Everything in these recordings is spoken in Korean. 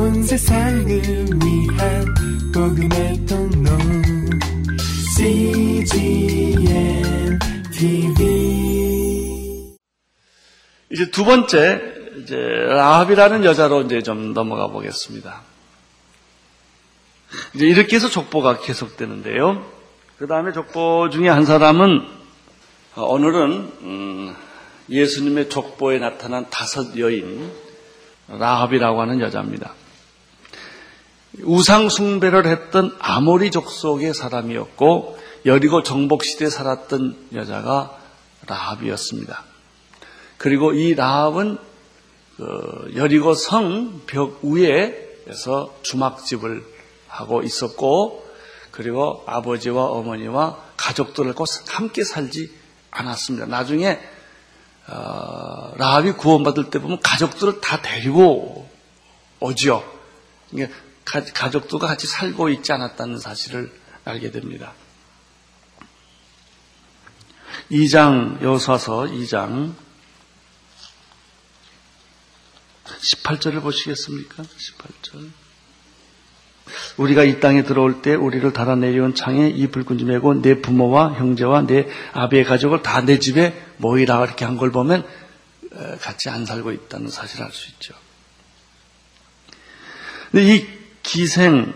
온 세상을 위한 복음의 통로 CGM TV 이제 두 번째 이제 라합이라는 여자로 이제 좀 넘어가 보겠습니다. 이제 이렇게 해서 족보가 계속되는데요. 그 다음에 족보 중에 한 사람은 어, 오늘은 음, 예수님의 족보에 나타난 다섯 여인 라합이라고 하는 여자입니다. 우상 숭배를 했던 아모리 족속의 사람이었고 여리고 정복 시대에 살았던 여자가 라합이었습니다. 그리고 이 라합은 그 여리고 성 벽 위에서 주막집을 하고 있었고 그리고 아버지와 어머니와 가족들과 함께 살지 않았습니다. 나중에 어, 라합이 구원받을 때 보면 가족들을 다 데리고. 그러니까 가, 족들과 같이 살고 있지 않았다는 사실을 알게 됩니다. 2장 여호수아서 2장 18절을 보시겠습니까? 18절. 우리가 이 땅에 들어올 때 우리를 달아 내려온 창에 이 불끈지 메고 내 부모와 형제와 내 아비의 가족을 다 내 집에 모이라 이렇게 한 걸 보면 같이 안 살고 있다는 사실을 알 수 있죠. 근데 이 기생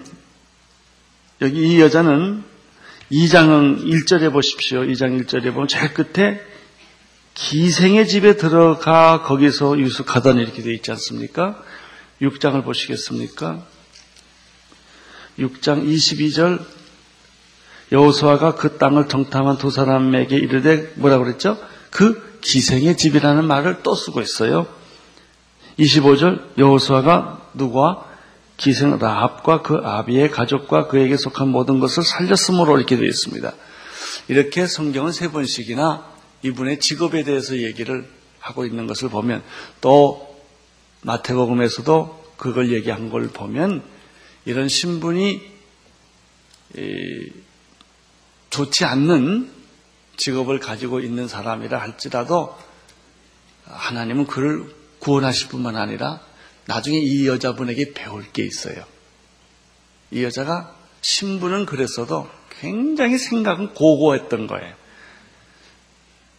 여기 이 여자는 2장은 1절에 보십시오. 2장 1절에 보면 제일 끝에 기생의 집에 들어가 거기서 유숙하던 이렇게 되어 있지 않습니까? 6장을 보시겠습니까? 6장 22절 여호수아가 그 땅을 정탐한 두 사람에게 이르되 뭐라 그랬죠? 그 기생의 집이라는 말을 또 쓰고 있어요. 25절 여호수아가 누구와 기생 라합과 그 아비의 가족과 그에게 속한 모든 것을 살렸으므로 이렇게 되어 있습니다. 이렇게 성경은 세 번씩이나 이분의 직업에 대해서 얘기를 하고 있는 것을 보면 또 마태복음에서도 그걸 얘기한 걸 보면 이런 신분이 좋지 않는 직업을 가지고 있는 사람이라 할지라도 하나님은 그를 구원하실 뿐만 아니라 나중에 이 여자분에게 배울 게 있어요. 이 여자가 신분은 그랬어도 굉장히 생각은 고고했던 거예요.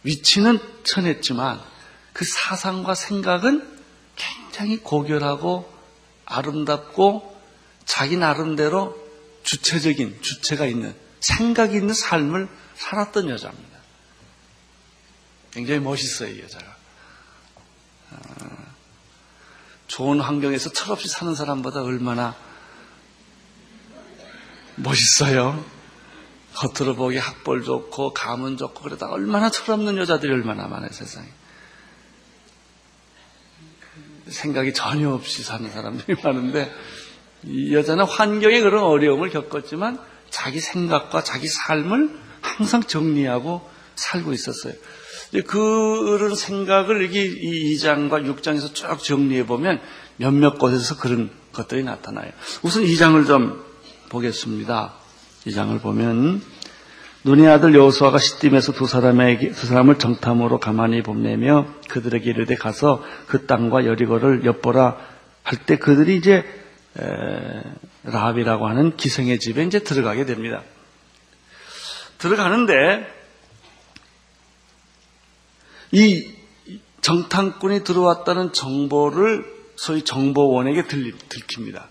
위치는 천했지만 그 사상과 생각은 굉장히 고결하고 아름답고 자기 나름대로 주체적인 주체가 있는 생각이 있는 삶을 살았던 여자입니다. 굉장히 멋있어요, 이 여자가. 어, 좋은 환경에서 철없이 사는 사람보다 얼마나 멋있어요. 겉으로 보기 학벌 좋고 가문 좋고 그러다 얼마나 철없는 여자들이 얼마나 많아요 세상에. 생각이 전혀 없이 사는 사람들이 많은데 이 여자는 환경에 그런 어려움을 겪었지만 자기 생각과 자기 삶을 항상 정리하고 살고 있었어요. 그런 생각을 여기 2장과 6장에서 쭉 정리해 보면 몇몇 곳에서 그런 것들이 나타나요. 우선 2장을 좀 보겠습니다. 2장을 보면 눈의 아들 여호수아가 시딤에서 두 사람에게 두 사람을 정탐으로 가만히 보내며 그들에게 이르되 가서 그 땅과 여리고를 엿보라 할 때 그들이 이제 라합이라고 하는 기생의 집에 이제 들어가게 됩니다. 들어가는데 이 정탐꾼이 들어왔다는 정보를 소위 정보원에게 들, 들킵니다.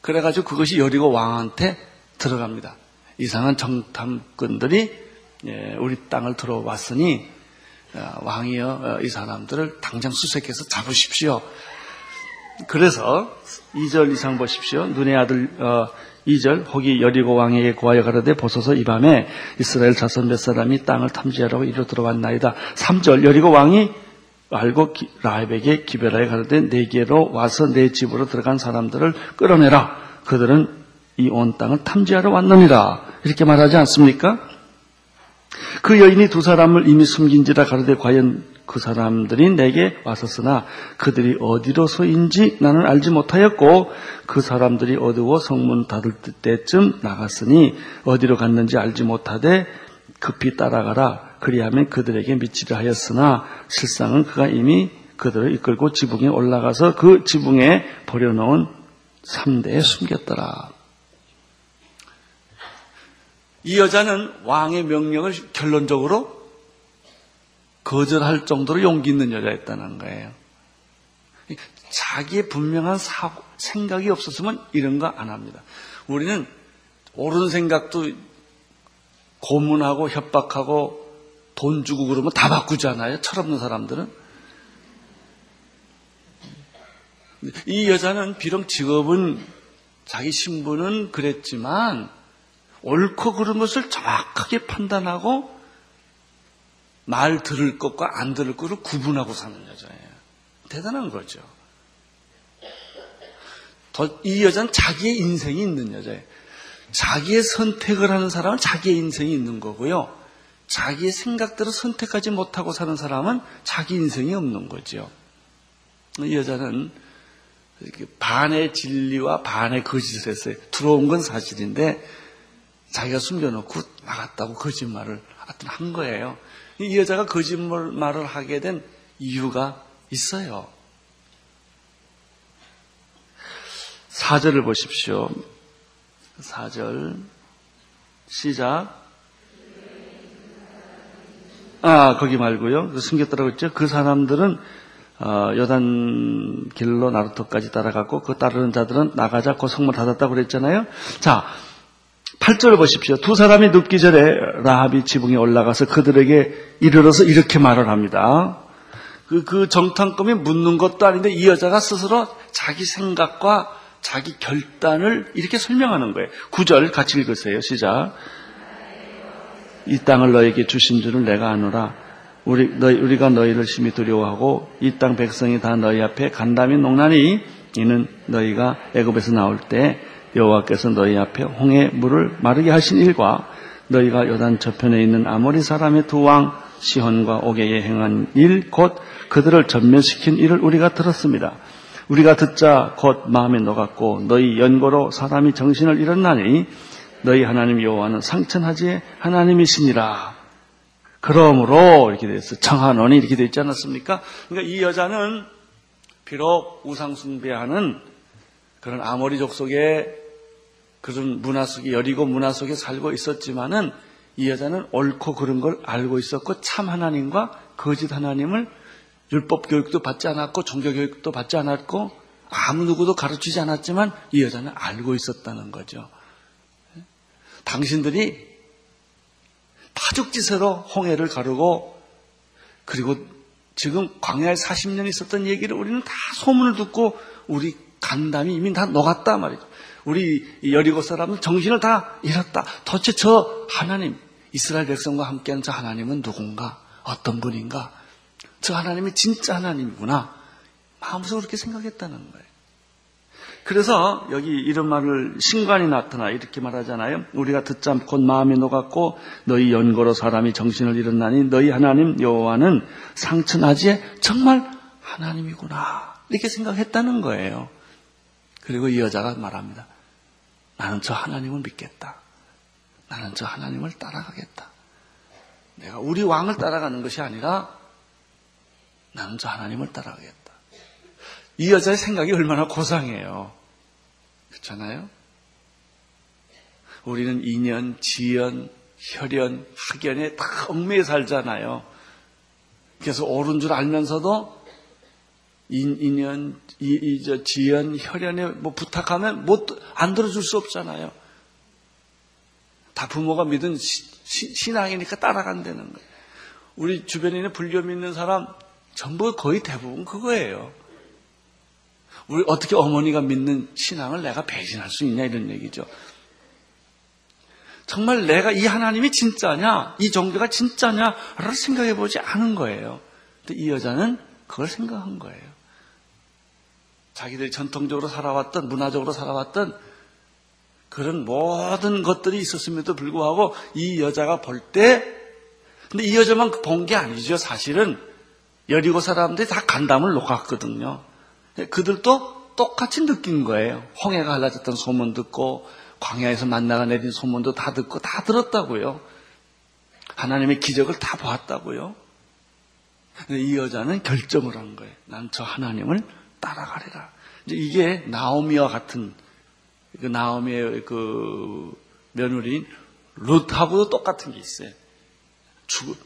그래가지고 그것이 여리고 왕한테 들어갑니다. 이상한 정탐꾼들이 예, 우리 땅을 들어왔으니 어, 왕이여 어, 이 사람들을 당장 수색해서 잡으십시오. 그래서 2절 이상 보십시오. 눈의 아들 어, 2절 혹이 여리고 왕에게 고하여 가로되 보소서 이 밤에 이스라엘 자손 몇 사람이 땅을 탐지하라고 이리로 들어왔나이다. 3절 여리고 왕이 알고 라합에게 기별하여 가로되 내게로 와서 내 집으로 들어간 사람들을 끌어내라. 그들은 이 온 땅을 탐지하러 왔느니라. 이렇게 말하지 않습니까? 그 여인이 두 사람을 이미 숨긴지라 가로되 과연 그 사람들이 내게 왔었으나 그들이 어디로서인지 나는 알지 못하였고 그 사람들이 어두워 성문 닫을 때쯤 나갔으니 어디로 갔는지 알지 못하되 급히 따라가라 그리하면 그들에게 미치려 하였으나 실상은 그가 이미 그들을 이끌고 지붕에 올라가서 그 지붕에 버려놓은 3대에 숨겼더라. 이 여자는 왕의 명령을 결론적으로 거절할 정도로 용기 있는 여자였다는 거예요. 자기의 분명한 사고, 생각이 없었으면 이런 거 안 합니다. 우리는 옳은 생각도 고문하고 협박하고 돈 주고 그러면 다 바꾸잖아요. 철없는 사람들은. 이 여자는 비록 직업은 자기 신분은 그랬지만 옳고 그른 것을 정확하게 판단하고 말 들을 것과 안 들을 것을 구분하고 사는 여자예요. 대단한 거죠. 더, 이 여자는 자기의 인생이 있는 여자예요. 자기의 선택을 하는 사람은 자기의 인생이 있는 거고요. 자기의 생각대로 선택하지 못하고 사는 사람은 자기 인생이 없는 거죠. 이 여자는 반의 진리와 반의 거짓을 했어요. 들어온 건 사실인데 자기가 숨겨놓고 나갔다고 거짓말을 하여튼 한 거예요. 이 여자가 거짓말을 하게 된 이유가 있어요. 사절을 보십시오. 사절 시작. 아 거기 말고요. 그 숨겼더라고 했죠. 그 사람들은 어, 여단 길로 나루토까지 따라갔고 그 따르는 자들은 나가자 그 성문 닫았다고 그랬잖아요. 자 8절을 보십시오. 두 사람이 눕기 전에 라합이 지붕에 올라가서 그들에게 이르러서 이렇게 말을 합니다. 그, 그 정탐감이 묻는 것도 아닌데 이 여자가 스스로 자기 생각과 자기 결단을 이렇게 설명하는 거예요. 9절 같이 읽으세요. 시작. 이 땅을 너에게 주신 줄은 내가 아노라. 우리, 너희, 우리가 너희를 심히 두려워하고 이 땅 백성이 다 너희 앞에 간담이 농나니 이는 너희가 애굽에서 나올 때 여호와께서 너희 앞에 홍해 물을 마르게 하신 일과 너희가 요단 저편에 있는 아모리 사람의 두 왕 시혼과 오게에 행한 일 곧 그들을 전멸시킨 일을 우리가 들었습니다. 우리가 듣자 곧 마음에 녹았고 너희 연고로 사람이 정신을 잃었나니 너희 하나님 여호와는 상천하지의 하나님이시니라. 그러므로 이렇게 돼서 청하노니 이렇게 되어 있지 않았습니까? 그러니까 이 여자는 비록 우상 숭배하는 그런 아모리 족속의 그런 문화 속에 여리고 문화 속에 살고 있었지만은 이 여자는 옳고 그른 걸 알고 있었고 참 하나님과 거짓 하나님을 율법 교육도 받지 않았고 종교 교육도 받지 않았고 아무 누구도 가르치지 않았지만 이 여자는 알고 있었다는 거죠. 당신들이 파죽지세로 홍해를 가르고 그리고 지금 광야에 40년 있었던 얘기를 우리는 다 소문을 듣고 우리 간담이 이미 다 녹았다 말이죠. 우리 여리고 사람은 정신을 다 잃었다. 도대체 저 하나님, 이스라엘 백성과 함께하는 저 하나님은 누군가? 어떤 분인가? 저 하나님이 진짜 하나님이구나. 마음속으로 그렇게 생각했다는 거예요. 그래서 여기 이런 말을 신관이 나타나 이렇게 말하잖아요. 우리가 듣자 곧 마음이 녹았고 너희 연고로 사람이 정신을 잃었나니 너희 하나님 여호와는 상처나지에 정말 하나님이구나. 이렇게 생각했다는 거예요. 그리고 이 여자가 말합니다. 나는 저 하나님을 믿겠다. 나는 저 하나님을 따라가겠다. 내가 우리 왕을 따라가는 것이 아니라 나는 저 하나님을 따라가겠다. 이 여자의 생각이 얼마나 고상해요. 그렇잖아요? 우리는 인연, 지연, 혈연, 학연에 다 얽매여 살잖아요. 그래서 옳은 줄 알면서도 인, 인연, 이, 이, 저, 지연, 혈연에 뭐 부탁하면 못, 안 들어줄 수 없잖아요. 다 부모가 믿은 시, 시, 신앙이니까 따라간다는 거예요. 우리 주변에 있는 불교 믿는 사람 전부 거의 대부분 그거예요. 우리 어떻게 어머니가 믿는 신앙을 내가 배신할 수 있냐 이런 얘기죠. 정말 내가 이 하나님이 진짜냐, 이 종교가 진짜냐를 생각해 보지 않은 거예요. 근데 이 여자는 그걸 생각한 거예요. 자기들이 전통적으로 살아왔던, 문화적으로 살아왔던 그런 모든 것들이 있었음에도 불구하고 이 여자가 볼 때, 근데 이 여자만 본 게 아니죠. 사실은 여리고 사람들이 다 간담을 놓았거든요. 그들도 똑같이 느낀 거예요. 홍해가 갈라졌던 소문 듣고 광야에서 만나가 내린 소문도 다 듣고 다 들었다고요. 하나님의 기적을 다 보았다고요. 이 여자는 결정을 한 거예요. 난 저 하나님을 따라가리라. 이제 이게 나오미와 같은 그 나오미의 그 며느리인 룻하고도 똑같은 게 있어요. 죽,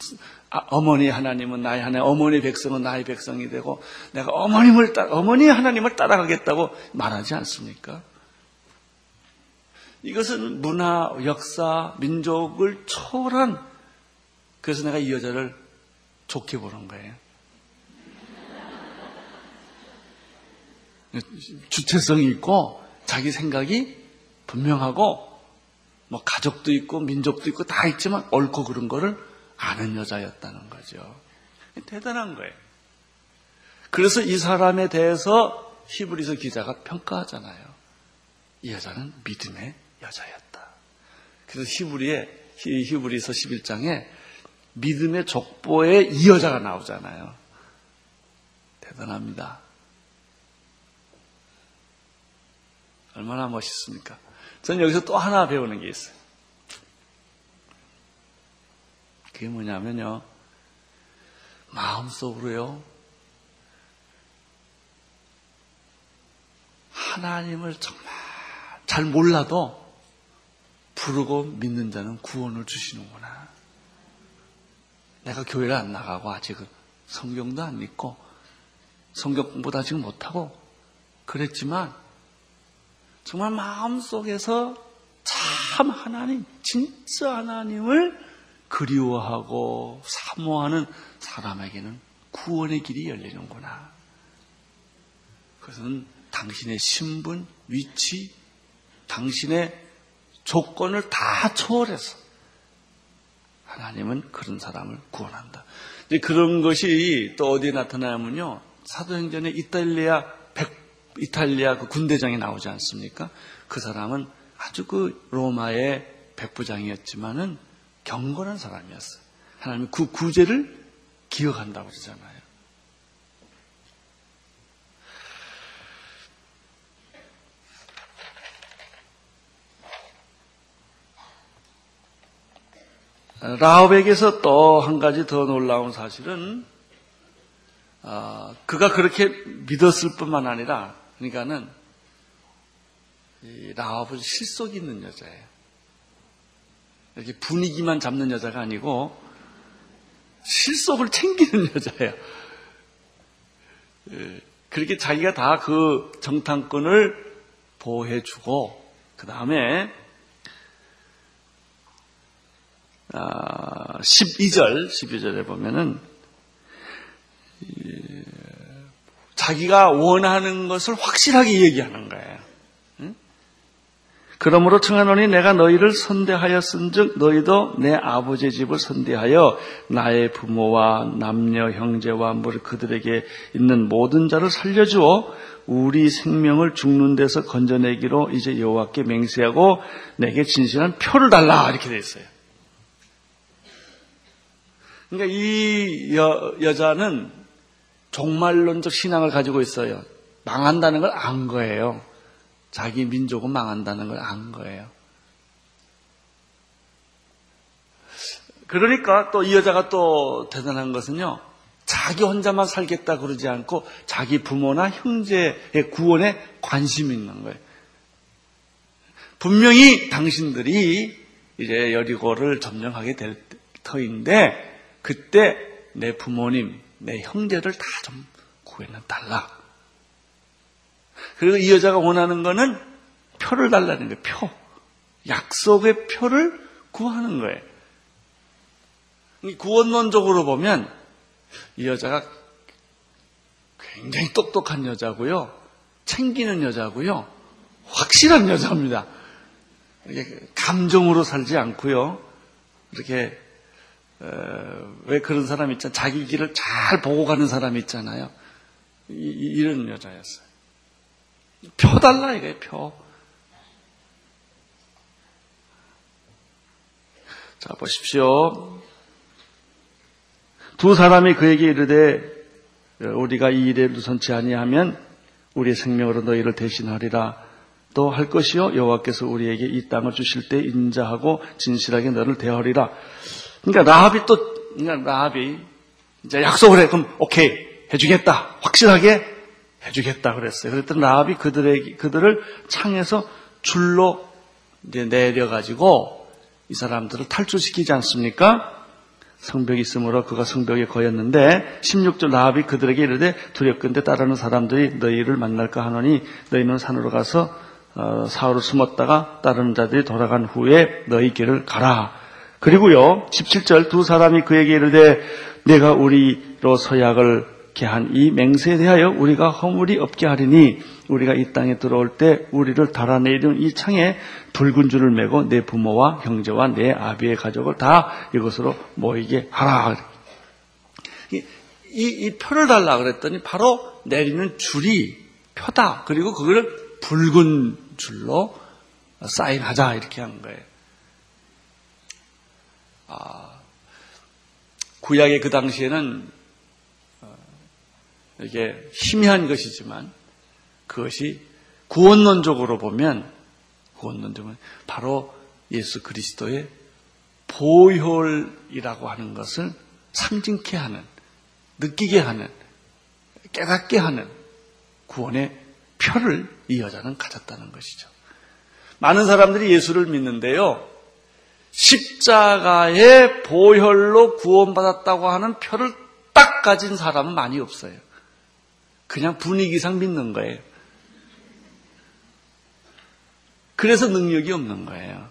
아, 어머니 하나님은 나의 하나님, 어머니 백성은 나의 백성이 되고 내가 어머님을 따, 어머니 하나님을 따라가겠다고 말하지 않습니까? 이것은 문화, 역사, 민족을 초월한 그래서 내가 이 여자를 좋게 보는 거예요. 주체성이 있고 자기 생각이 분명하고 뭐 가족도 있고 민족도 있고 다 있지만 옳고 그른 거를 아는 여자였다는 거죠. 대단한 거예요. 그래서 이 사람에 대해서 히브리서 기자가 평가하잖아요. 이 여자는 믿음의 여자였다. 그래서 히브리에 히브리서 11장에 믿음의 족보에 이 여자가 나오잖아요. 대단합니다. 얼마나 멋있습니까? 저는 여기서 또 하나 배우는 게 있어요. 그게 뭐냐면요. 마음속으로요. 하나님을 정말 잘 몰라도 부르고 믿는 자는 구원을 주시는구나. 내가 교회를 안 나가고 아직은 성경도 안 읽고 성경 공부도 아직 못하고 그랬지만 정말 마음속에서 참 하나님, 진짜 하나님을 그리워하고 사모하는 사람에게는 구원의 길이 열리는구나. 그것은 당신의 신분, 위치, 당신의 조건을 다 초월해서 하나님은 그런 사람을 구원한다. 그런 것이 또 어디에 나타나면요. 사도행전에 이탈리아 백 이탈리아 그 군대장이 나오지 않습니까? 그 사람은 아주 그 로마의 백부장이었지만은 경건한 사람이었어요. 하나님이 그 구제를 기억한다고 그러잖아요. 라합에게서 또 한 가지 더 놀라운 사실은 어, 그가 그렇게 믿었을 뿐만 아니라 그러니까는 라합은 실속 있는 여자예요. 이렇게 분위기만 잡는 여자가 아니고 실속을 챙기는 여자예요. 예, 그렇게 자기가 다 그 정탐꾼을 보호해주고 그 다음에 12절, 아, 12절에 보면은 자기가 원하는 것을 확실하게 얘기하는 거예요. 그러므로 청하노니 내가 너희를 선대하였은즉 너희도 내 아버지 집을 선대하여 나의 부모와 남녀 형제와 무리 그들에게 있는 모든 자를 살려주어 우리 생명을 죽는 데서 건져내기로 이제 여호와께 맹세하고 내게 진실한 표를 달라 이렇게 돼 있어요. 그러니까 이 여, 여자는 종말론적 신앙을 가지고 있어요. 망한다는 걸 안 거예요. 자기 민족은 망한다는 걸 안 거예요. 그러니까 또 이 여자가 또 대단한 것은요. 자기 혼자만 살겠다 그러지 않고 자기 부모나 형제의 구원에 관심이 있는 거예요. 분명히 당신들이 이제 여리고를 점령하게 될 터인데 그때 내 부모님, 내 형제를 다 좀 구해는 달라. 그리고 이 여자가 원하는 거는 표를 달라는 거예요. 표. 약속의 표를 구하는 거예요. 구원론적으로 보면 이 여자가 굉장히 똑똑한 여자고요. 챙기는 여자고요. 확실한 여자입니다. 감정으로 살지 않고요. 이렇게 왜 그런 사람 있잖아요. 자기 길을 잘 보고 가는 사람 있잖아요. 이, 런 여자였어요. 표 달라 이거예요, 표. 자, 보십시오. 두 사람이 그에게 이르되 우리가 이 일에 누선치 아니하면 우리의 생명으로 너희를 대신하리라. 또 할 것이요 여호와께서 우리에게 이 땅을 주실 때 인자하고 진실하게 너를 대하리라. 그러니까 라합이 또 그러니까 라합이 이제 약속을 해 그럼 오케이 해주겠다 확실하게 해주겠다 그랬어요. 그랬더니 라합이 그들에게 그들을 창에서 줄로 이제 내려가지고 이 사람들을 탈출시키지 않습니까? 성벽이 있으므로 그가 성벽에 거였는데 16절 라합이 그들에게 이르되 두렵건대 따르는 사람들이 너희를 만날까 하노니 너희는 산으로 가서 어, 사흘을 숨었다가 따르는 자들이 돌아간 후에 너희 길을 가라. 그리고요 17절 두 사람이 그에게 이르되 내가 우리로 서약을 개한 이 맹세에 대하여 우리가 허물이 없게 하리니 우리가 이 땅에 들어올 때 우리를 달아내리는 이 창에 붉은 줄을 메고 내 부모와 형제와 내 아비의 가족을 다 이것으로 모이게 하라. 이, 이, 이 표를 달라 그랬더니 바로 내리는 줄이 표다. 그리고 그걸 붉은 줄로 사인하자 이렇게 한 거예요. 아, 구약의 그 당시에는 어, 이게 희미한 것이지만 그것이 구원론적으로 보면 구원론적으로 바로 예수 그리스도의 보혈이라고 하는 것을 상징케 하는 느끼게 하는 깨닫게 하는 구원의 표를 이 여자는 가졌다는 것이죠. 많은 사람들이 예수를 믿는데요. 십자가의 보혈로 구원받았다고 하는 표를 딱 가진 사람은 많이 없어요. 그냥 분위기상 믿는 거예요. 그래서 능력이 없는 거예요.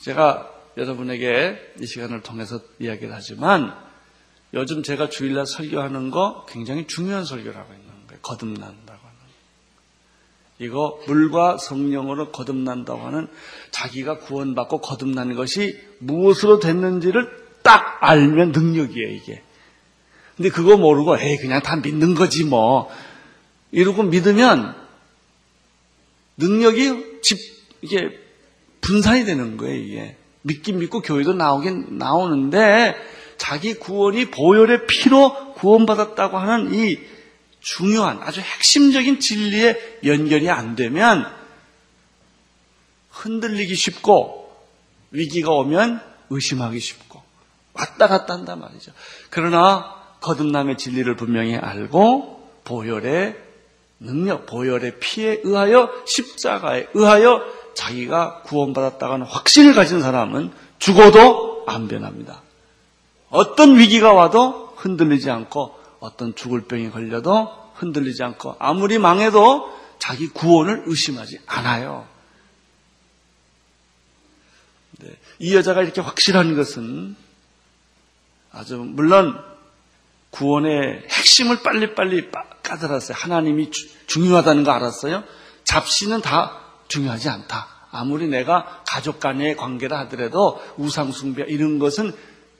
제가 여러분에게 이 시간을 통해서 이야기를 하지만 요즘 제가 주일날 설교하는 거 굉장히 중요한 설교를 하고 있는 거예요. 하는. 이거 물과 성령으로 거듭난다고 하는 자기가 구원받고 거듭나는 것이 무엇으로 됐는지를 딱 알면 능력이에요, 이게. 근데 그거 모르고 에이 그냥 다 믿는 거지 뭐 이러고 믿으면 능력이 집 이게 분산이 되는 거예요, 이게. 믿긴 믿고 교회도 나오긴 나오는데 자기 구원이 보혈의 피로 구원받았다고 하는 이 중요한 아주 핵심적인 진리에 연결이 안 되면 흔들리기 쉽고 위기가 오면 의심하기 쉽고 왔다 갔다 한단 말이죠. 그러나 거듭남의 진리를 분명히 알고 보혈의 능력, 보혈의 피에 의하여 십자가에 의하여 자기가 구원받았다고 하는 확신을 가진 사람은 죽어도 안 변합니다. 어떤 위기가 와도 흔들리지 않고 어떤 죽을 병이 걸려도 흔들리지 않고 아무리 망해도 자기 구원을 의심하지 않아요. 네, 이 여자가 이렇게 확실한 것은 아주 물론 구원의 핵심을 빨리빨리 까달았어요. 하나님이 주, 중요하다는 거 알았어요. 잡시는 다 중요하지 않다. 아무리 내가 가족 간의 관계라 하더라도 우상숭배 이런 것은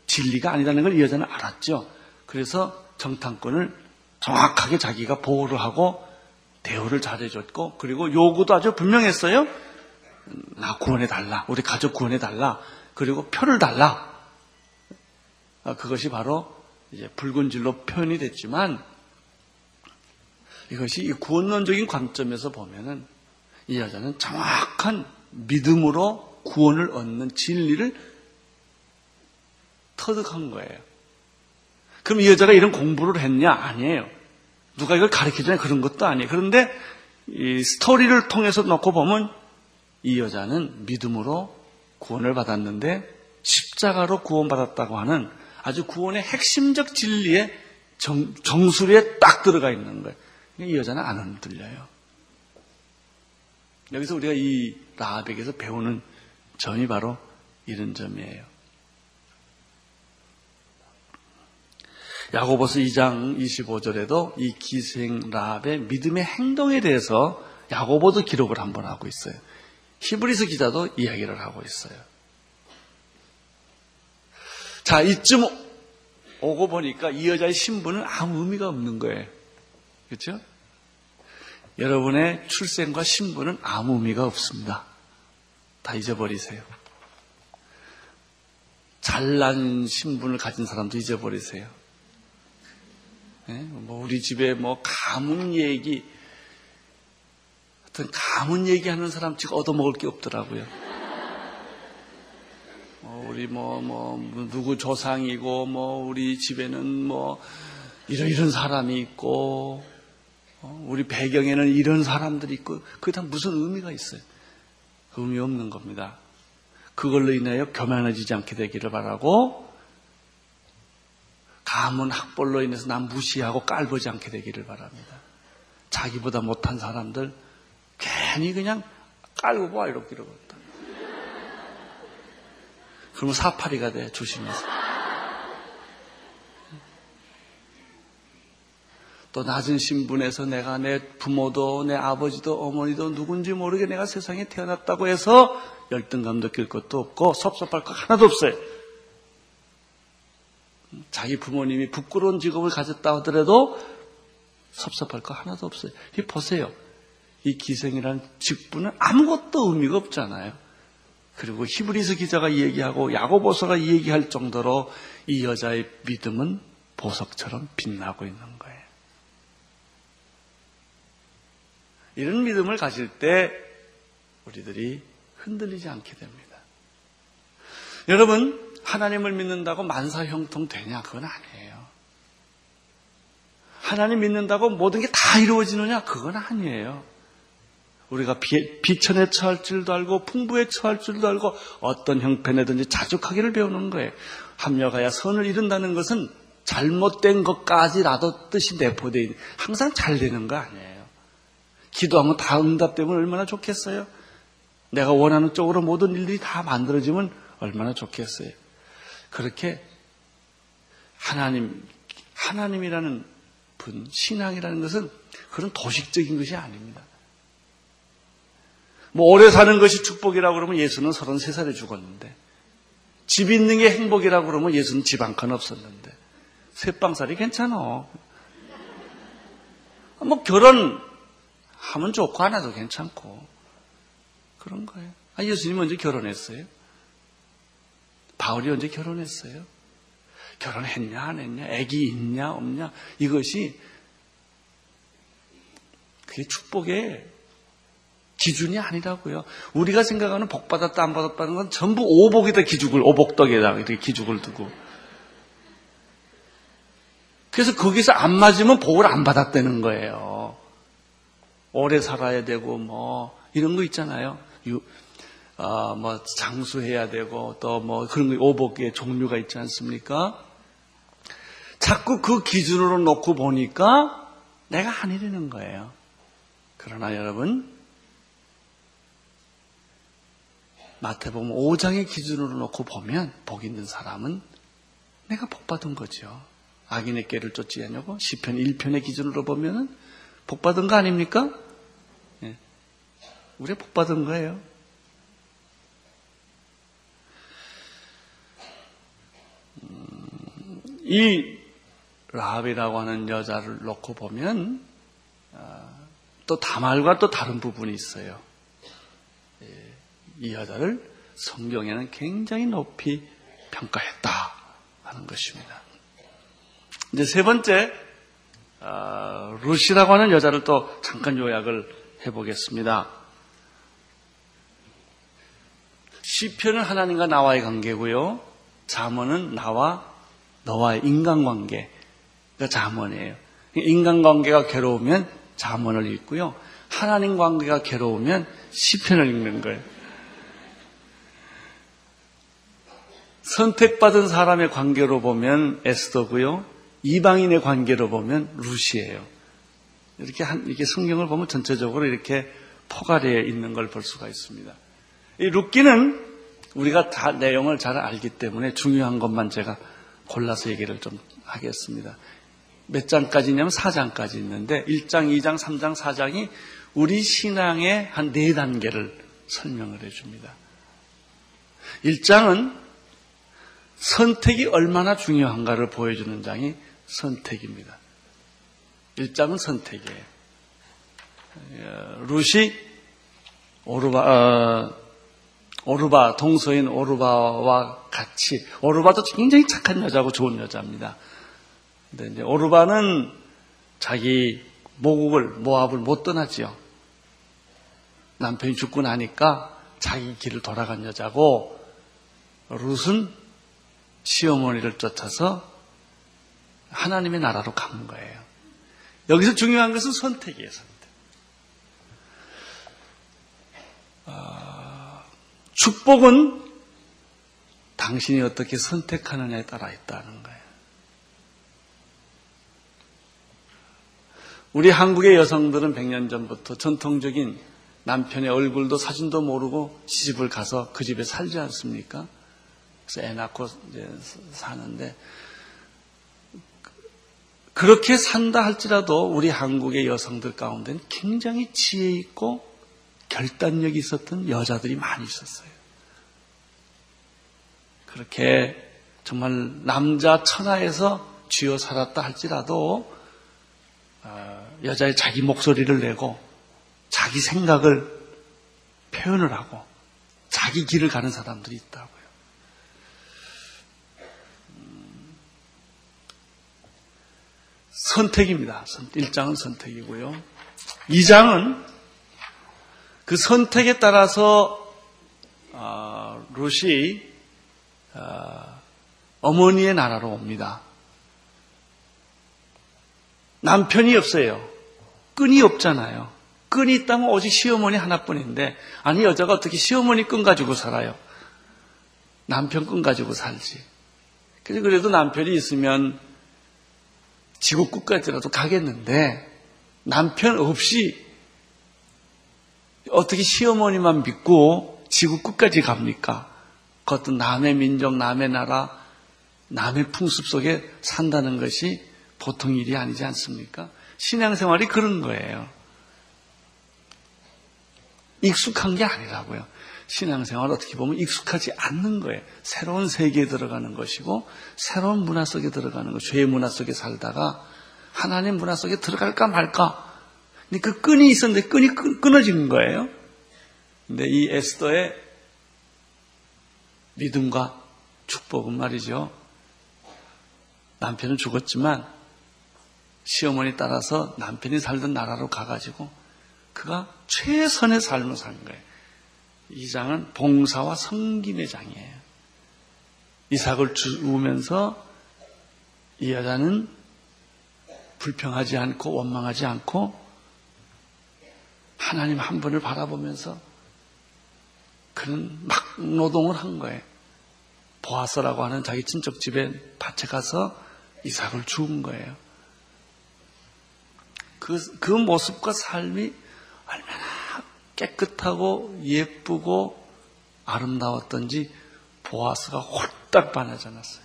진리가 아니라는 걸 이 여자는 알았죠. 그래서 정탐꾼을 정확하게 자기가 보호를 하고 대우를 잘해줬고 그리고 요구도 아주 분명했어요. 나 구원해 달라. 우리 가족 구원해 달라. 그리고 표를 달라. 아, 그것이 바로 이제 붉은 줄로 표현이 됐지만 이것이 구원론적인 관점에서 보면은 이 여자는 정확한 믿음으로 구원을 얻는 진리를 터득한 거예요. 그럼 이 여자가 이런 공부를 했냐? 아니에요. 누가 이걸 가르쳐주냐? 그런 것도 아니에요. 그런데 이 스토리를 통해서 놓고 보면 이 여자는 믿음으로 구원을 받았는데 십자가로 구원받았다고 하는 아주 구원의 핵심적 진리의 정, 정수리에 딱 들어가 있는 거예요. 이 여자는 안 흔들려요. 여기서 우리가 이 라합에게서 배우는 점이 바로 이런 점이에요. 야고보서 2장 25절에도 이 기생 라합의 믿음의 행동에 대해서 야고보도 기록을 한번 하고 있어요. 히브리서 기자도 이야기를 하고 있어요. 자, 이쯤 오고 보니까 이 여자의 신분은 아무 의미가 없는 거예요. 그렇죠? 여러분의 출생과 신분은 아무 의미가 없습니다. 다 잊어버리세요. 잘난 신분을 가진 사람도 잊어버리세요. 네? 뭐 우리 집에 뭐 가문 얘기, 하여튼 가문 얘기하는 사람 지금 얻어먹을 게 없더라고요. 뭐 우리 뭐, 뭐, 누구 조상이고, 뭐, 우리 집에는 뭐, 이런, 이런 사람이 있고, 어, 우리 배경에는 이런 사람들이 있고 그게 다 무슨 의미가 있어요? 의미 없는 겁니다. 그걸로 인하여 교만해지지 않게 되기를 바라고 가문 학벌로 인해서 남 무시하고 깔보지 않게 되기를 바랍니다. 자기보다 못한 사람들 괜히 그냥 깔고 봐 이렇게 이러겠다. 그러면 사파리가 돼 조심해서. 또 낮은 신분에서 내가 내 부모도 내 아버지도 어머니도 누군지 모르게 내가 세상에 태어났다고 해서 열등감 느낄 것도 없고 섭섭할 것 하나도 없어요. 자기 부모님이 부끄러운 직업을 가졌다 하더라도 섭섭할 거 하나도 없어요. 이 보세요. 이 기생이라는 직분은 아무것도 의미가 없잖아요. 그리고 히브리스 기자가 얘기하고 야고보서가 얘기할 정도로 이 여자의 믿음은 보석처럼 빛나고 있는 거예요. 이런 믿음을 가질 때 우리들이 흔들리지 않게 됩니다. 여러분, 하나님을 믿는다고 만사 형통 되냐? 그건 아니에요. 하나님 믿는다고 모든 게 다 이루어지느냐? 그건 아니에요. 우리가 비, 비천에 처할 줄도 알고 풍부에 처할 줄도 알고 어떤 형편에든지 자족하기를 배우는 거예요. 합력하여 선을 이룬다는 것은 잘못된 것까지라도 뜻이 내포되어 있는 항상 잘 되는 거 아니에요. 기도하면 다 응답되면 얼마나 좋겠어요? 내가 원하는 쪽으로 모든 일들이 다 만들어지면 얼마나 좋겠어요? 그렇게 하나님, 하나님이라는 분, 신앙이라는 것은 그런 도식적인 것이 아닙니다. 뭐 오래 사는 것이 축복이라고 그러면 예수는 33살에 죽었는데 집 있는 게 행복이라고 그러면 예수는 집 한 칸 없었는데 쇠빵살이 괜찮아. 뭐 결혼하면 좋고 안 해도 괜찮고 그런 거예요. 아, 예수님 언제 결혼했어요? 바울이 언제 결혼했어요? 결혼했냐 안 했냐? 애기 있냐 없냐? 이것이 그게 축복의 기준이 아니라고요. 우리가 생각하는 복 받았다 안 받았다는 건 전부 오복에다 기죽을 오복덕에다 이렇게 기죽을 두고 그래서 거기서 안 맞으면 복을 안 받았다는 거예요. 오래 살아야 되고 뭐 이런 거 있잖아요. 유, 어, 뭐 장수해야 되고 또 뭐 그런 거 오복의 종류가 있지 않습니까? 자꾸 그 기준으로 놓고 보니까 내가 아니라는 거예요. 그러나 여러분 마태복음 5장의 기준으로 놓고 보면 복 있는 사람은 내가 복 받은 거죠. 악인의 깨를 쫓지 않냐고 시편 1편의 기준으로 보면은 복 받은 거 아닙니까? 예. 우리 복 받은 거예요. 이 라합이라고 하는 여자를 놓고 보면 아, 또 다말과 또 다른 부분이 있어요. 이 여자를 성경에는 굉장히 높이 평가했다 하는 것입니다. 이제 세 번째 어, 루시라고 하는 여자를 또 잠깐 요약을 해보겠습니다. 시편은 하나님과 나와의 관계고요. 잠언은 나와 너와의 인간관계가 잠언이에요. 인간관계가 괴로우면 잠언을 읽고요. 하나님 관계가 괴로우면 시편을 읽는 거예요. 선택받은 사람의 관계로 보면 에스더고요. 이방인의 관계로 보면 루시예요. 이렇게 한, 이렇게 성경을 보면 전체적으로 이렇게 포괄되어 있는 걸 볼 수가 있습니다. 이 룻기는 우리가 다 내용을 잘 알기 때문에 중요한 것만 제가 골라서 얘기를 좀 하겠습니다. 몇 장까지냐면 4장까지 있는데 1장, 2장, 3장, 4장이 우리 신앙의 한 네 단계를 설명을 해줍니다. 1장은 선택이 얼마나 중요한가를 보여주는 장이 선택입니다. 1장은 선택이에요. 루시 오르바 어, 오르바 동서인 오르바와 같이 오르바도 굉장히 착한 여자고 좋은 여자입니다. 근데 이제 오르바는 자기 모국을 모압을 못 떠나지요. 남편이 죽고 나니까 자기 길을 돌아간 여자고 룻은 시어머니를 쫓아서 하나님의 나라로 간 거예요. 여기서 중요한 것은 선택이에요, 선택. 아, 축복은 당신이 어떻게 선택하느냐에 따라 있다는 거예요. 우리 한국의 여성들은 100년 전부터 전통적인 남편의 얼굴도 사진도 모르고 시집을 가서 그 집에 살지 않습니까? 그래서 애 낳고 이제 사는데 그렇게 산다 할지라도 우리 한국의 여성들 가운데는 굉장히 지혜 있고 결단력이 있었던 여자들이 많이 있었어요. 그렇게 정말 남자 천하에서 쥐어 살았다 할지라도 어, 여자의 자기 목소리를 내고 자기 생각을 표현을 하고 자기 길을 가는 사람들이 있다고요. 음, 선택입니다. 1장은 선택이고요. 2장은 그 선택에 따라서 어, 롯이 어, 어머니의 나라로 옵니다. 남편이 없어요. 끈이 없잖아요. 끈이 있다면 오직 시어머니 하나뿐인데 아니 여자가 어떻게 시어머니 끈 가지고 살아요? 남편 끈 가지고 살지. 그래서 그래도 남편이 있으면 지구 끝까지라도 가겠는데 남편 없이 어떻게 시어머니만 믿고 지구 끝까지 갑니까? 그것도 남의 민족, 남의 나라, 남의 풍습 속에 산다는 것이 보통 일이 아니지 않습니까? 신앙생활이 그런 거예요. 익숙한 게 아니라고요. 신앙생활 어떻게 보면 익숙하지 않는 거예요. 새로운 세계에 들어가는 것이고 새로운 문화 속에 들어가는 거. 죄의 문화 속에 살다가 하나님 문화 속에 들어갈까 말까. 근데 그 끈이 있었는데 끈이 끊어진 거예요. 근데 이 에스더의 믿음과 축복은 말이죠. 남편은 죽었지만 시어머니 따라서 남편이 살던 나라로 가가지고 그가 최선의 삶을 산 거예요. 이 장은 봉사와 성김의 장이에요. 이삭을 주우면서 이 여자는 불평하지 않고 원망하지 않고 하나님 한 분을 바라보면서 그는 막 노동을 한 거예요. 보아서라고 하는 자기 친척 집에 밭에 가서 이삭을 주운 거예요. 그, 그 모습과 삶이 얼마나 깨끗하고 예쁘고 아름다웠던지 보아스가 홀딱 반하지 않았어요.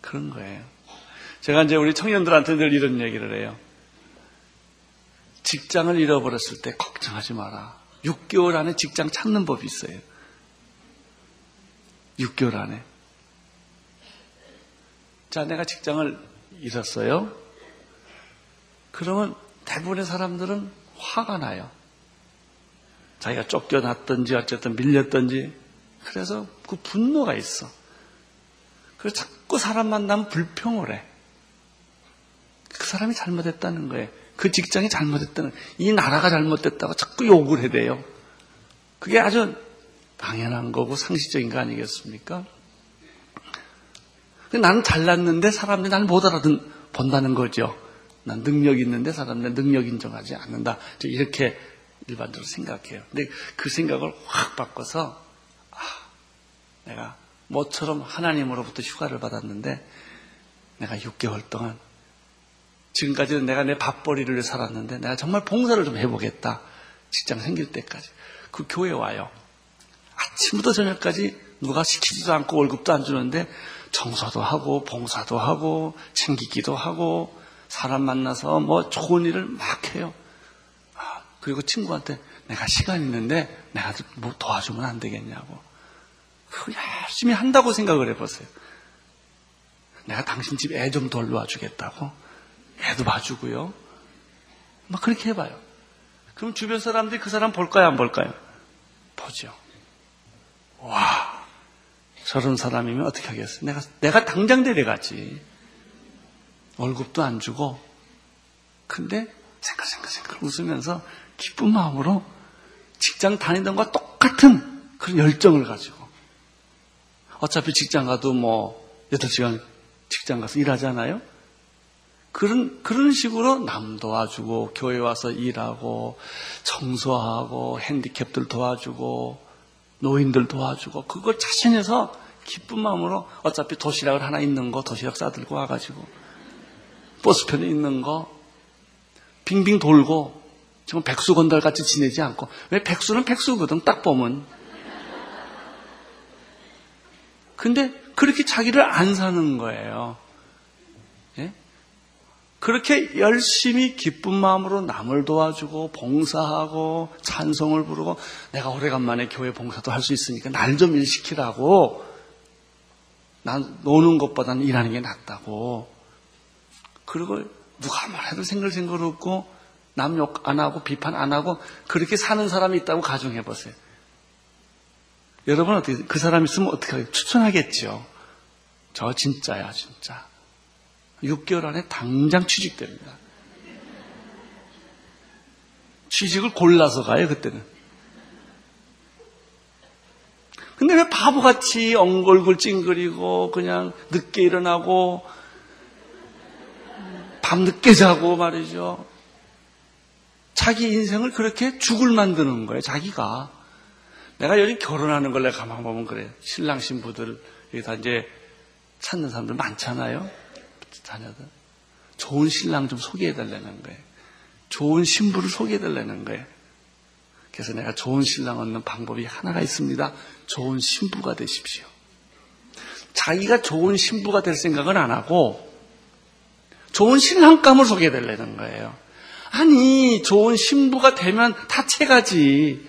그런 거예요. 제가 이제 우리 청년들한테 늘 이런 얘기를 해요. 직장을 잃어버렸을 때 걱정하지 마라. 6개월 안에 직장 찾는 법이 있어요. 6개월 안에. 자, 내가 직장을 잃었어요. 그러면 대부분의 사람들은 화가 나요. 자기가 쫓겨났든지 어쨌든 밀렸든지 그래서 그 분노가 있어. 그래서 자꾸 사람 만나면 불평을 해. 그 사람이 잘못했다는 거예요. 그 직장이 잘못했다는 이 나라가 잘못됐다고 자꾸 욕을 해대요. 그게 아주 당연한 거고 상식적인 거 아니겠습니까? 나는 잘났는데 사람들이 나를 못 알아듣 본다는 거죠. 난 능력 있는데 사람들 능력 인정하지 않는다. 이렇게 일반적으로 생각해요. 근데 그 생각을 확 바꿔서 아, 내가 모처럼 하나님으로부터 휴가를 받았는데 내가 6개월 동안 지금까지는 내가 내 밥벌이를 살았는데 내가 정말 봉사를 좀 해보겠다. 직장 생길 때까지. 그 교회 와요. 아침부터 저녁까지 누가 시키지도 않고 월급도 안 주는데 청소도 하고 봉사도 하고 챙기기도 하고 사람 만나서 뭐 좋은 일을 막 해요. 아, 그리고 친구한테 내가 시간 있는데 내가 뭐 도와주면 안 되겠냐고. 그 열심히 한다고 생각을 해보세요. 내가 당신 집 애 좀 돌봐 주겠다고. 애도 봐주고요. 막 그렇게 해봐요. 그럼 주변 사람들이 그 사람 볼까요? 안 볼까요? 보죠. 와, 저런 사람이면 어떻게 하겠어요? 내가, 내가 당장 데려가지. 월급도 안 주고. 근데 생각생각생각 웃으면서 기쁜 마음으로 직장 다니던 것과 똑같은 그런 열정을 가지고. 어차피 직장 가도 뭐 8시간 직장 가서 일하잖아요? 그런, 그런 식으로 남 도와주고, 교회 와서 일하고, 청소하고, 핸디캡들 도와주고, 노인들 도와주고, 그걸 자신해서 기쁜 마음으로 어차피 도시락을 하나 있는 거 도시락 싸들고 와가지고, 버스편에 있는 거, 빙빙 돌고, 지금 백수 건달 같이 지내지 않고, 왜 백수는 백수거든, 딱 보면. 근데 그렇게 자기를 안 사는 거예요. 예? 그렇게 열심히 기쁜 마음으로 남을 도와주고 봉사하고 찬송을 부르고 내가 오래간만에 교회 봉사도 할 수 있으니까 날 좀 일시키라고 난 노는 것보다는 일하는 게 낫다고 그리고 누가 말해도 생글생글 웃고 남 욕 안 하고 비판 안 하고 그렇게 사는 사람이 있다고 가정해 보세요. 여러분 어떻게 그 사람 있으면 어떻게? 추천하겠죠. 저 진짜야 진짜. 6개월 안에 당장 취직됩니다. 취직을 골라서 가요 그때는. 근데 왜 바보같이 엉골골 찡그리고 그냥 늦게 일어나고 밤 늦게 자고 말이죠. 자기 인생을 그렇게 죽을 만드는 거예요, 자기가. 내가 요즘 결혼하는 걸 내가 가만 보면 그래. 신랑 신부들, 여기 다 이제 찾는 사람들 많잖아요. 자녀들. 좋은 신랑 좀 소개해달라는 거예요. 좋은 신부를 소개해달라는 거예요. 그래서 내가 좋은 신랑 얻는 방법이 하나가 있습니다. 좋은 신부가 되십시오. 자기가 좋은 신부가 될 생각은 안 하고, 좋은 신랑감을 소개해달라는 거예요. 아니, 좋은 신부가 되면 다 채가지.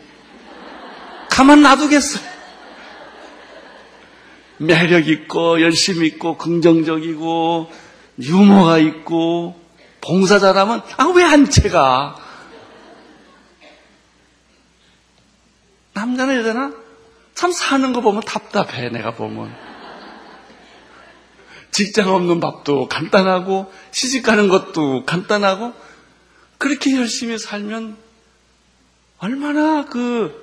가만 놔두겠어요. 매력 있고, 열심 있고, 긍정적이고, 유머가 있고, 봉사 잘하면, 아, 왜 안 채가? 남자나 여자나 참 사는 거 보면 답답해, 내가 보면. 직장 없는 밥도 간단하고, 시집 가는 것도 간단하고, 그렇게 열심히 살면 얼마나 그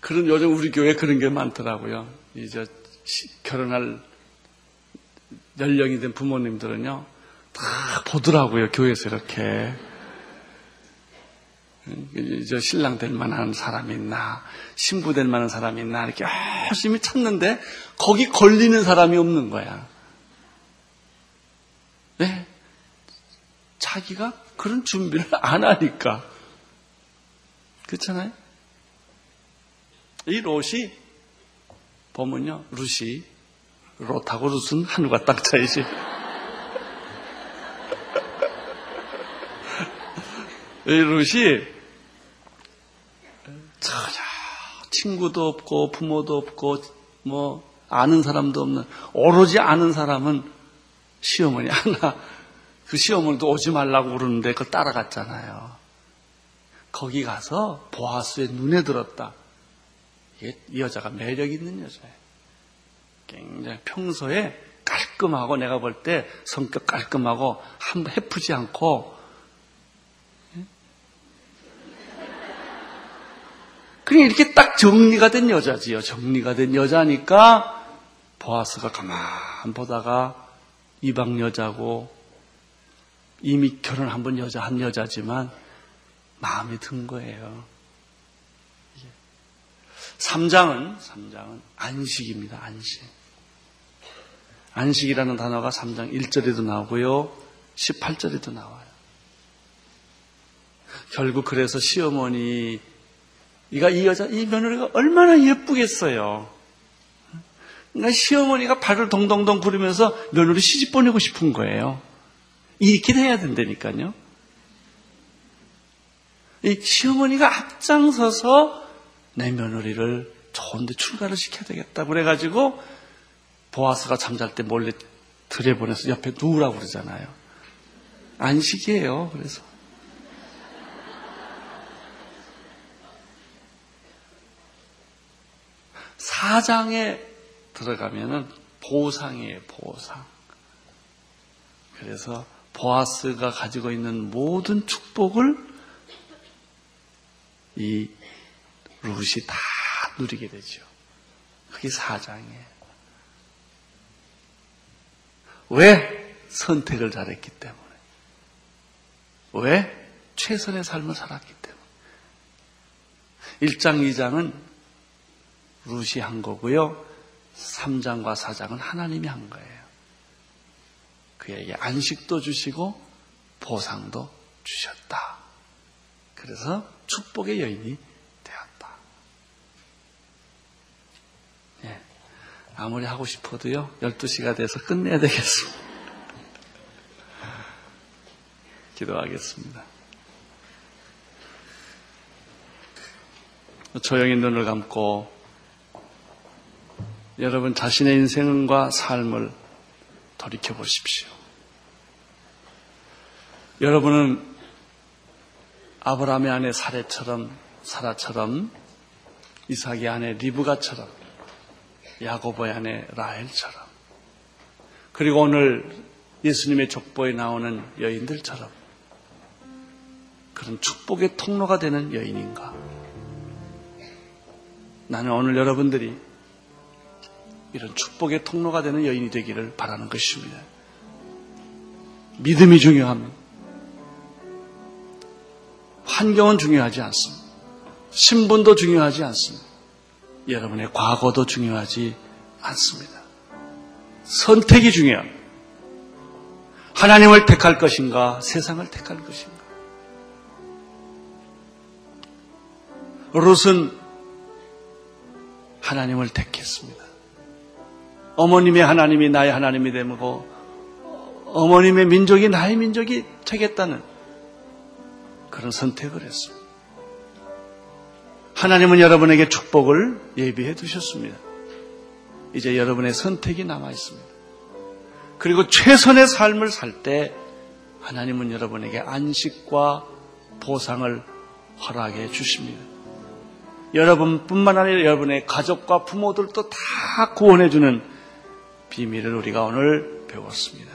그런 요즘 우리 교회 그런 게 많더라고요. 이제 결혼할 연령이 된 부모님들은요 다 보더라고요 교회에서 이렇게 이제 신랑 될 만한 사람이 있나 신부 될 만한 사람이 있나 이렇게 열심히 찾는데 거기 걸리는 사람이 없는 거야. 왜? 자기가 그런 준비를 안 하니까. 그렇잖아요? 이 롯이 보면요, 룻이 룻은 하늘과 땅 차이지. 이 룻이 전혀 친구도 없고 부모도 없고 뭐 아는 사람도 없는 오로지 아는 사람은 시어머니 하나 그 시어머니도 오지 말라고 그러는데 그걸 따라갔잖아요. 거기 가서 보아스의 눈에 들었다. 이 여자가 매력 있는 여자예요. 굉장히 평소에 깔끔하고 내가 볼 때 성격 깔끔하고 한번 해프지 않고 그냥 이렇게 딱 정리가 된 여자지요. 정리가 된 여자니까 보아스가 가만 보다가 이방 여자고 이미 결혼 한 번 여자 한 여자지만 마음이 든 거예요. 3장은 3장은 안식입니다. 안식. 안식이라는 단어가 3장 1절에도 나오고요. 18절에도 나와요. 결국 그래서 시어머니 이가 이 여자 이 며느리가 얼마나 예쁘겠어요. 그러니까 시어머니가 발을 동동동 구르면서 며느리 시집 보내고 싶은 거예요. 이렇게 해야 된다니까요. 이 시어머니가 앞장서서 내 며느리를 좋은데 출가를 시켜야 되겠다. 그래가지고 보아스가 잠잘 때 몰래 들여보내서 옆에 누우라고 그러잖아요. 안식이에요. 그래서. 사장에 들어가면은 보상이에요, 보상. 그래서 보아스가 가지고 있는 모든 축복을 이 룻이 다 누리게 되죠. 그게 사장이에요. 왜? 선택을 잘했기 때문에. 왜? 최선의 삶을 살았기 때문에. 1장, 2장은 루시 한 거고요. 3장과 4장은 하나님이 한 거예요. 그에게 안식도 주시고 보상도 주셨다. 그래서 축복의 여인이 되었다. 예. 아무리 하고 싶어도요, 12시가 돼서 끝내야 되겠습니다. 기도하겠습니다. 조용히 눈을 감고 여러분 자신의 인생과 삶을 돌이켜 보십시오. 여러분은 아브라함의 아내 사례처럼 사라처럼 이삭의 아내 리브가처럼 야고보의 아내 라헬처럼 그리고 오늘 예수님의 족보에 나오는 여인들처럼 그런 축복의 통로가 되는 여인인가? 나는 오늘 여러분들이 이런 축복의 통로가 되는 여인이 되기를 바라는 것입니다. 믿음이 중요합니다. 환경은 중요하지 않습니다. 신분도 중요하지 않습니다. 여러분의 과거도 중요하지 않습니다. 선택이 중요합니다. 하나님을 택할 것인가, 세상을 택할 것인가. 롯은 하나님을 택했습니다. 어머님의 하나님이 나의 하나님이 되고 어머님의 민족이 나의 민족이 되겠다는 그런 선택을 했습니다. 하나님은 여러분에게 축복을 예비해 두셨습니다. 이제 여러분의 선택이 남아 있습니다. 그리고 최선의 삶을 살 때 하나님은 여러분에게 안식과 보상을 허락해 주십니다. 여러분뿐만 아니라 여러분의 가족과 부모들도 다 구원해 주는 비밀을 우리가 오늘 배웠습니다.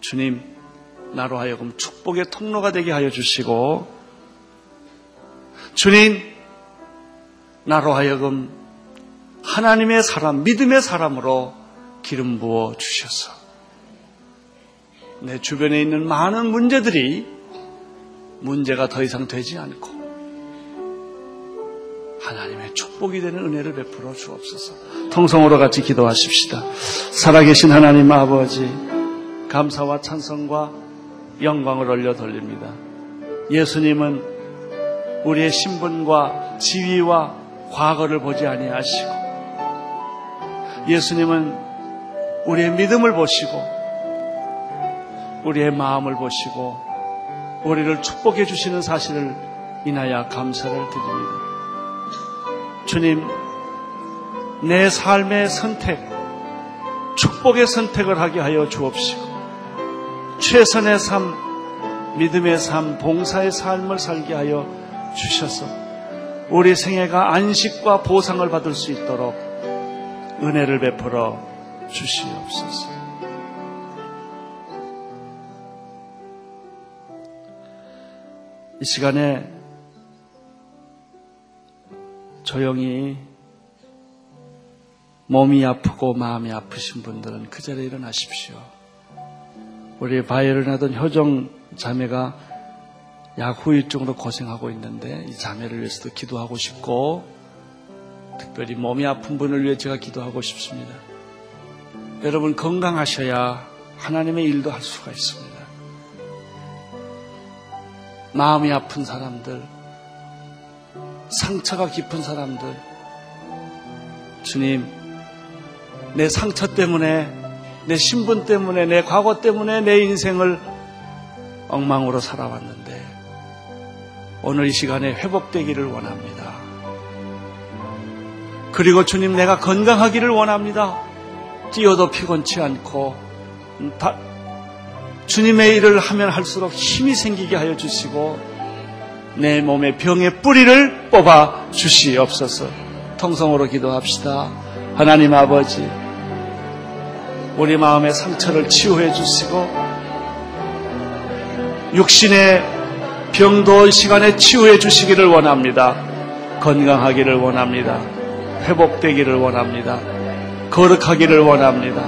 주님, 나로 하여금 축복의 통로가 되게 하여 주시고, 주님, 나로 하여금 하나님의 사람, 믿음의 사람으로 기름 부어 주셔서, 내 주변에 있는 많은 문제들이 문제가 더 이상 되지 않고, 하나님의 축복이 되는 은혜를 베풀어 주옵소서. 통성으로 같이 기도하십시다. 살아계신 하나님 아버지, 감사와 찬성과 영광을 올려 돌립니다. 예수님은 우리의 신분과 지위와 과거를 보지 아니하시고, 예수님은 우리의 믿음을 보시고, 우리의 마음을 보시고, 우리를 축복해 주시는 사실을 인하여 감사를 드립니다. 주님, 내 삶의 선택, 축복의 선택을 하게 하여 주옵시고, 최선의 삶, 믿음의 삶, 봉사의 삶을 살게 하여 주셔서, 우리 생애가 안식과 보상을 받을 수 있도록 은혜를 베풀어 주시옵소서. 이 시간에 조용히 몸이 아프고 마음이 아프신 분들은 그 자리에 일어나십시오. 우리 바이올을 하던 효정 자매가 약후유증으로 고생하고 있는데 이 자매를 위해서도 기도하고 싶고 특별히 몸이 아픈 분을 위해 제가 기도하고 싶습니다. 여러분 건강하셔야 하나님의 일도 할 수가 있습니다. 마음이 아픈 사람들, 상처가 깊은 사람들, 주님, 내 상처 때문에, 내 신분 때문에, 내 과거 때문에 내 인생을 엉망으로 살아왔는데, 오늘 이 시간에 회복되기를 원합니다. 그리고 주님, 내가 건강하기를 원합니다. 뛰어도 피곤치 않고, 다, 주님의 일을 하면 할수록 힘이 생기게 하여 주시고, 내 몸의 병의 뿌리를 뽑아 주시옵소서. 통성으로 기도합시다. 하나님 아버지, 우리 마음의 상처를 치유해 주시고, 육신의 병도 시간에 치유해 주시기를 원합니다. 건강하기를 원합니다. 회복되기를 원합니다. 거룩하기를 원합니다.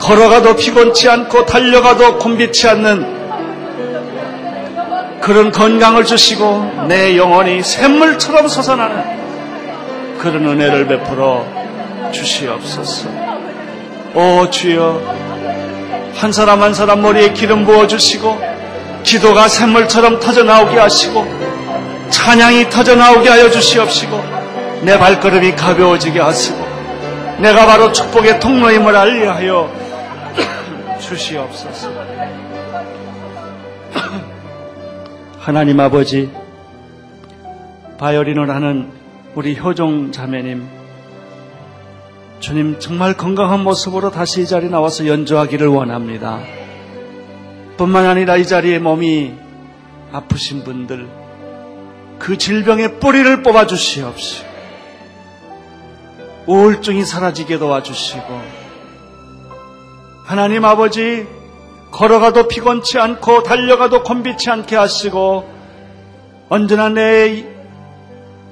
걸어가도 피곤치 않고 달려가도 곤비치 않는 그런 건강을 주시고 내 영혼이 샘물처럼 솟아나는 그런 은혜를 베풀어 주시옵소서. 오 주여 한 사람 한 사람 머리에 기름 부어 주시고 기도가 샘물처럼 터져 나오게 하시고 찬양이 터져 나오게 하여 주시옵시고 내 발걸음이 가벼워지게 하시고 내가 바로 축복의 통로임을 알게 하여 주시옵소서. 하나님 아버지, 바이올린을 하는 우리 효종 자매님, 주님 정말 건강한 모습으로 다시 이 자리에 나와서 연주하기를 원합니다. 뿐만 아니라 이 자리에 몸이 아프신 분들, 그 질병의 뿌리를 뽑아 주시옵시고, 우울증이 사라지게 도와주시고, 하나님 아버지, 걸어가도 피곤치 않고 달려가도 곤비치 않게 하시고 언제나 내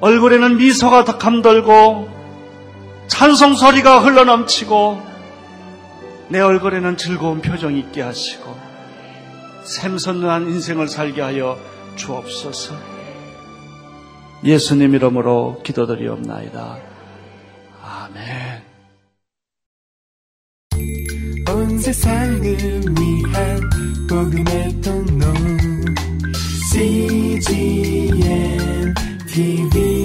얼굴에는 미소가 더 감돌고 찬송 소리가 흘러넘치고 내 얼굴에는 즐거운 표정이 있게 하시고 샘선한 인생을 살게 하여 주옵소서. 예수님 이름으로 기도드리옵나이다. 아멘. 온 세상을 위한 복음의 통로 CGM TV